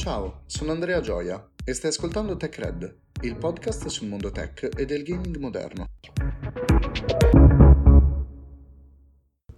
Ciao, sono Andrea Gioia e stai ascoltando TechRed, il podcast sul mondo tech e del gaming moderno.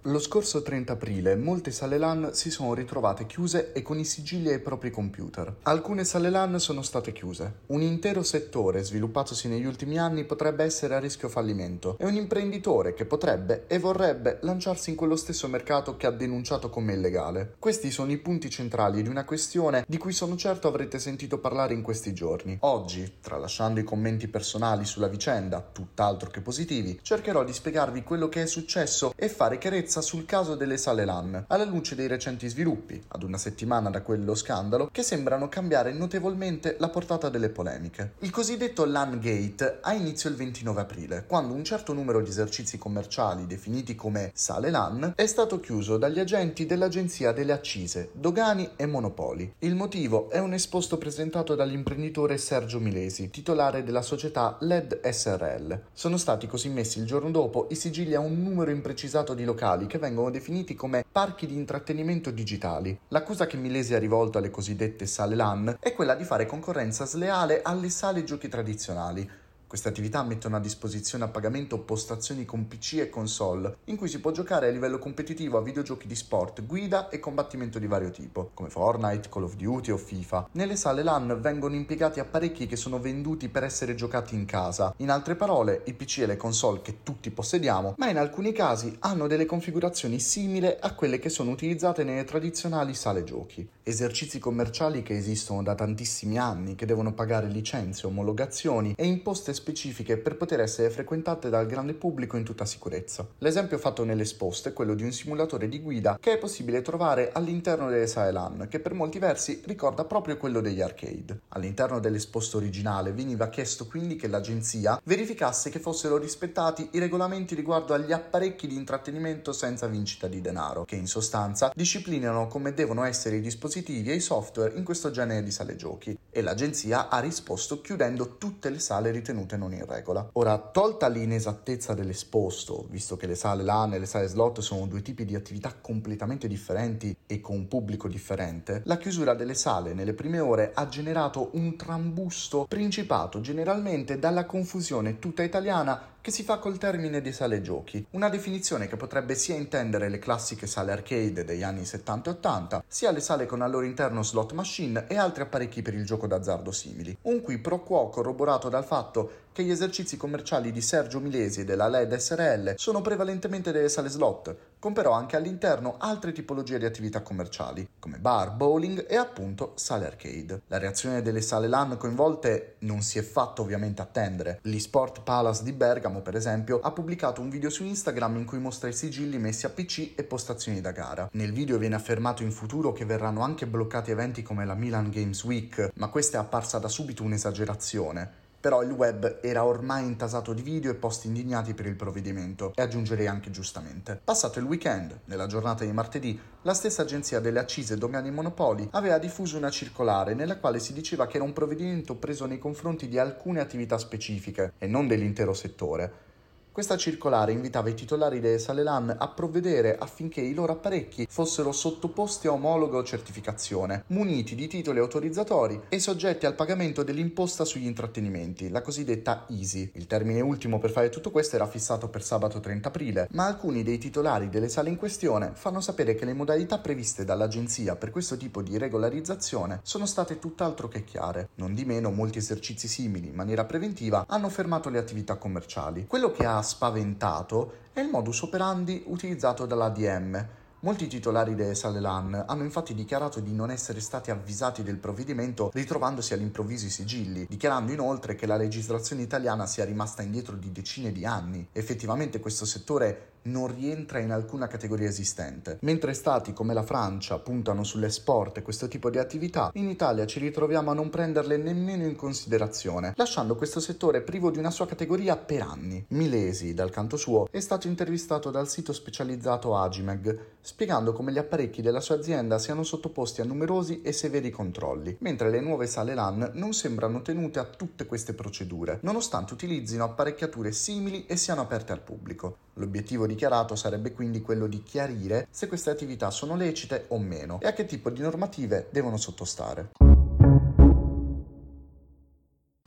Lo scorso 30 aprile molte sale LAN si sono ritrovate chiuse e con i sigilli ai propri computer. Alcune sale LAN sono state chiuse. Un intero settore sviluppatosi negli ultimi anni potrebbe essere a rischio fallimento e un imprenditore che potrebbe e vorrebbe lanciarsi in quello stesso mercato che ha denunciato come illegale. Questi sono i punti centrali di una questione di cui sono certo avrete sentito parlare in questi giorni. Oggi, tralasciando i commenti personali sulla vicenda, tutt'altro che positivi, cercherò di spiegarvi quello che è successo e fare chiarezza chiarezza sul caso delle sale LAN, alla luce dei recenti sviluppi, ad una settimana da quello scandalo, che sembrano cambiare notevolmente la portata delle polemiche. Il cosiddetto LAN Gate ha inizio il 29 aprile, quando un certo numero di esercizi commerciali definiti come sale LAN è stato chiuso dagli agenti dell'Agenzia delle Accise, Dogani e Monopoli. Il motivo è un esposto presentato dall'imprenditore Sergio Milesi, titolare della società LED SRL. Sono stati così messi il giorno dopo i sigilli a un numero imprecisato di locali digitali che vengono definiti come parchi di intrattenimento digitali. L'accusa che Milesi ha rivolto alle cosiddette sale LAN è quella di fare concorrenza sleale alle sale giochi tradizionali, queste attività mettono a disposizione a pagamento postazioni con PC e console, in cui si può giocare a livello competitivo a videogiochi di sport, guida e combattimento di vario tipo, come Fortnite, Call of Duty o FIFA. Nelle sale LAN vengono impiegati apparecchi che sono venduti per essere giocati in casa. In altre parole, i PC e le console che tutti possediamo, ma in alcuni casi hanno delle configurazioni simili a quelle che sono utilizzate nelle tradizionali sale giochi. Esercizi commerciali che esistono da tantissimi anni, che devono pagare licenze, omologazioni e imposte specifiche per poter essere frequentate dal grande pubblico in tutta sicurezza. L'esempio fatto nell'esposto è quello di un simulatore di guida che è possibile trovare all'interno delle sale LAN, che per molti versi ricorda proprio quello degli arcade. All'interno dell'esposto originale veniva chiesto quindi che l'agenzia verificasse che fossero rispettati i regolamenti riguardo agli apparecchi di intrattenimento senza vincita di denaro, che in sostanza disciplinano come devono essere i dispositivi e i software in questo genere di sale giochi. E l'agenzia ha risposto chiudendo tutte le sale ritenute assolutamente non in regola. Ora, tolta l'inesattezza dell'esposto, visto che le sale LAN e le sale slot sono due tipi di attività completamente differenti e con un pubblico differente, la chiusura delle sale nelle prime ore ha generato un trambusto principato generalmente dalla confusione tutta italiana che si fa col termine di sale giochi, una definizione che potrebbe sia intendere le classiche sale arcade degli anni 70 e 80, sia le sale con al loro interno slot machine e altri apparecchi per il gioco d'azzardo simili. Un qui pro quo corroborato dal fatto che gli esercizi commerciali di Sergio Milesi e della LED SRL sono prevalentemente delle sale slot, con però anche all'interno altre tipologie di attività commerciali, come bar, bowling e appunto sale arcade. La reazione delle sale LAN coinvolte non si è fatta ovviamente attendere. L'eSport Palace di Bergamo, per esempio, ha pubblicato un video su Instagram in cui mostra i sigilli messi a PC e postazioni da gara. Nel video viene affermato in futuro che verranno anche bloccati eventi come la Milan Games Week, ma questa è apparsa da subito un'esagerazione però il web era ormai intasato di video e post indignati per il provvedimento, e aggiungerei anche giustamente. Passato il weekend, nella giornata di martedì, la stessa agenzia delle accise Dogani Monopoli aveva diffuso una circolare nella quale si diceva che era un provvedimento preso nei confronti di alcune attività specifiche e non dell'intero settore questa circolare invitava i titolari delle sale LAN a provvedere affinché i loro apparecchi fossero sottoposti a omologo certificazione, muniti di titoli autorizzatori e soggetti al pagamento dell'imposta sugli intrattenimenti, la cosiddetta EASY. Il termine ultimo per fare tutto questo era fissato per sabato 30 aprile, ma alcuni dei titolari delle sale in questione fanno sapere che le modalità previste dall'agenzia per questo tipo di regolarizzazione sono state tutt'altro che chiare. Non di meno, molti esercizi simili, in maniera preventiva, hanno fermato le attività commerciali. Quello che ha spaventato è il modus operandi utilizzato dall'ADM. Molti titolari delle sale LAN hanno infatti dichiarato di non essere stati avvisati del provvedimento ritrovandosi all'improvviso i sigilli, dichiarando inoltre che la legislazione italiana sia rimasta indietro di decine di anni. Effettivamente questo settore non rientra in alcuna categoria esistente. Mentre stati come la Francia puntano sull'esport e questo tipo di attività, in Italia ci ritroviamo a non prenderle nemmeno in considerazione, lasciando questo settore privo di una sua categoria per anni. Milesi, dal canto suo, è stato intervistato dal sito specializzato Agimeg, spiegando come gli apparecchi della sua azienda siano sottoposti a numerosi e severi controlli, mentre le nuove sale LAN non sembrano tenute a tutte queste procedure, nonostante utilizzino apparecchiature simili e siano aperte al pubblico. L'obiettivo dichiarato sarebbe quindi quello di chiarire se queste attività sono lecite o meno e a che tipo di normative devono sottostare.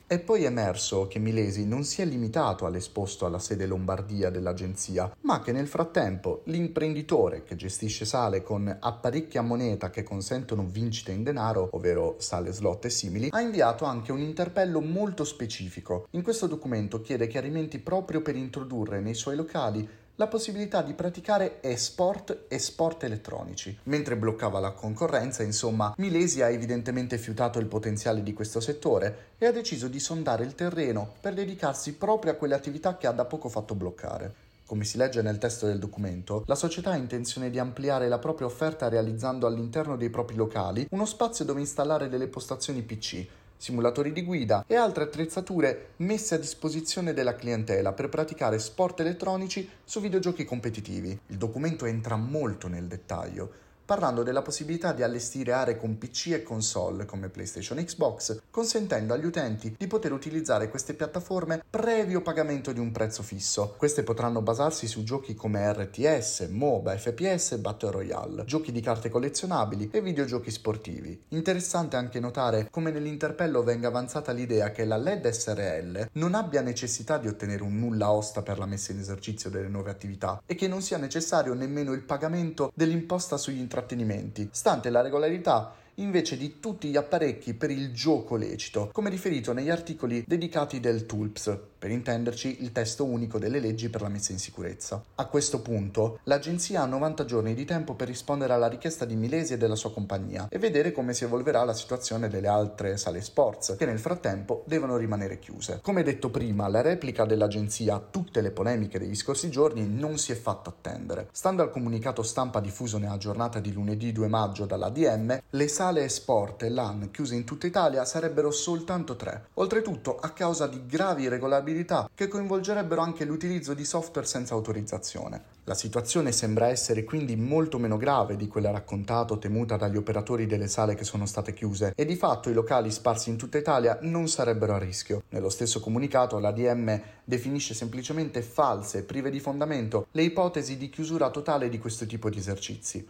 È poi emerso che Milesi non si è limitato all'esposto alla sede Lombardia dell'agenzia, ma che nel frattempo l'imprenditore che gestisce sale con apparecchi a moneta che consentono vincite in denaro, ovvero sale slot e simili, ha inviato anche un interpello molto specifico. In questo documento chiede chiarimenti proprio per introdurre nei suoi locali la possibilità di praticare e-sport e sport elettronici. Mentre bloccava la concorrenza, insomma, Milesi ha evidentemente fiutato il potenziale di questo settore e ha deciso di sondare il terreno per dedicarsi proprio a quelle attività che ha da poco fatto bloccare. Come si legge nel testo del documento, la società ha intenzione di ampliare la propria offerta realizzando all'interno dei propri locali uno spazio dove installare delle postazioni PC simulatori di guida e altre attrezzature messe a disposizione della clientela per praticare sport elettronici su videogiochi competitivi. Il documento entra molto nel dettaglio parlando della possibilità di allestire aree con PC e console come PlayStation e Xbox, consentendo agli utenti di poter utilizzare queste piattaforme previo pagamento di un prezzo fisso. Queste potranno basarsi su giochi come RTS, MOBA, FPS e Battle Royale, giochi di carte collezionabili e videogiochi sportivi. Interessante anche notare come nell'interpello venga avanzata l'idea che la LED SRL non abbia necessità di ottenere un nulla osta per la messa in esercizio delle nuove attività e che non sia necessario nemmeno il pagamento dell'imposta sugli intrattenimenti intrattenimenti, stante la regolarità invece di tutti gli apparecchi per il gioco lecito, come riferito negli articoli dedicati del TULPS, per intenderci il testo unico delle leggi per la messa in sicurezza. A questo punto, l'agenzia ha 90 giorni di tempo per rispondere alla richiesta di Milesi e della sua compagnia e vedere come si evolverà la situazione delle altre sale sports, che nel frattempo devono rimanere chiuse. Come detto prima, la replica dell'agenzia a tutte le polemiche degli scorsi giorni non si è fatta attendere. Stando al comunicato stampa diffuso nella giornata di lunedì 2 maggio dall'ADM, le sale sale sport e LAN chiuse in tutta Italia sarebbero soltanto tre, oltretutto a causa di gravi irregolarietà che coinvolgerebbero anche l'utilizzo di software senza autorizzazione. La situazione sembra essere quindi molto meno grave di quella raccontata o temuta dagli operatori delle sale che sono state chiuse e di fatto i locali sparsi in tutta Italia non sarebbero a rischio. Nello stesso comunicato l'ADM definisce semplicemente false e prive di fondamento le ipotesi di chiusura totale di questo tipo di esercizi.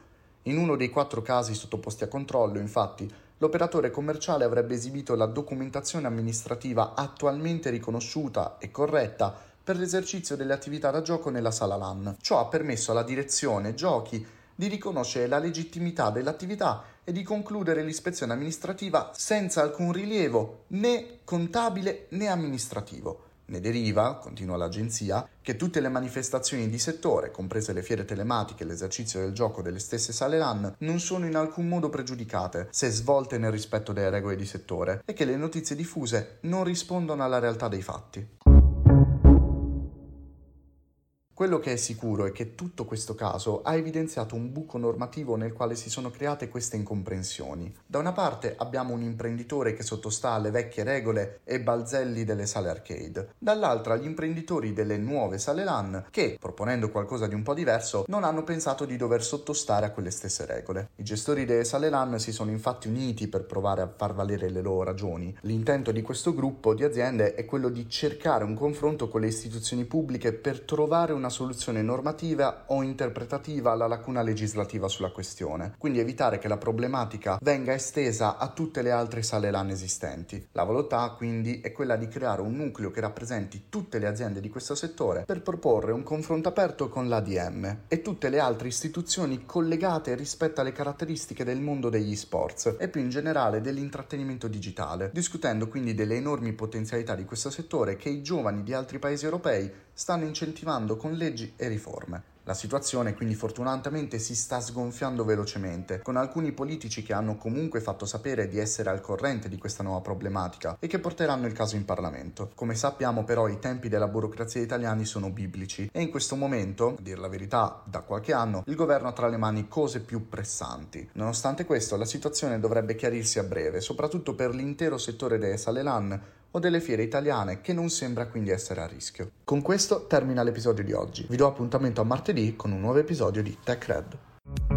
In uno dei quattro casi sottoposti a controllo, infatti, l'operatore commerciale avrebbe esibito la documentazione amministrativa attualmente riconosciuta e corretta per l'esercizio delle attività da gioco nella sala LAN. Ciò ha permesso alla direzione giochi di riconoscere la legittimità dell'attività e di concludere l'ispezione amministrativa senza alcun rilievo né contabile né amministrativo. Ne deriva, continua l'agenzia, che tutte le manifestazioni di settore, comprese le fiere telematiche e l'esercizio del gioco delle stesse sale LAN, non sono in alcun modo pregiudicate se svolte nel rispetto delle regole di settore e che le notizie diffuse non rispondono alla realtà dei fatti. Quello che è sicuro è che tutto questo caso ha evidenziato un buco normativo nel quale si sono create queste incomprensioni. Da una parte abbiamo un imprenditore che sottostà alle vecchie regole e balzelli delle sale arcade, dall'altra gli imprenditori delle nuove sale LAN che, proponendo qualcosa di un po' diverso, non hanno pensato di dover sottostare a quelle stesse regole. I gestori delle sale LAN si sono infatti uniti per provare a far valere le loro ragioni. L'intento di questo gruppo di aziende è quello di cercare un confronto con le istituzioni pubbliche per trovare una una soluzione normativa o interpretativa alla lacuna legislativa sulla questione, quindi evitare che la problematica venga estesa a tutte le altre sale LAN esistenti. La volontà quindi è quella di creare un nucleo che rappresenti tutte le aziende di questo settore per proporre un confronto aperto con l'ADM e tutte le altre istituzioni collegate rispetto alle caratteristiche del mondo degli sports e più in generale dell'intrattenimento digitale, discutendo quindi delle enormi potenzialità di questo settore che i giovani di altri paesi europei stanno incentivando con leggi e riforme. La situazione quindi fortunatamente si sta sgonfiando velocemente, con alcuni politici che hanno comunque fatto sapere di essere al corrente di questa nuova problematica e che porteranno il caso in Parlamento. Come sappiamo però i tempi della burocrazia italiani sono biblici e in questo momento, a dire la verità, da qualche anno, il governo ha tra le mani cose più pressanti. Nonostante questo, la situazione dovrebbe chiarirsi a breve, soprattutto per l'intero settore delle sale LAN o delle fiere italiane che non sembra quindi essere a rischio. Con questo termina l'episodio di oggi. Vi do appuntamento a martedì con un nuovo episodio di Tech Red.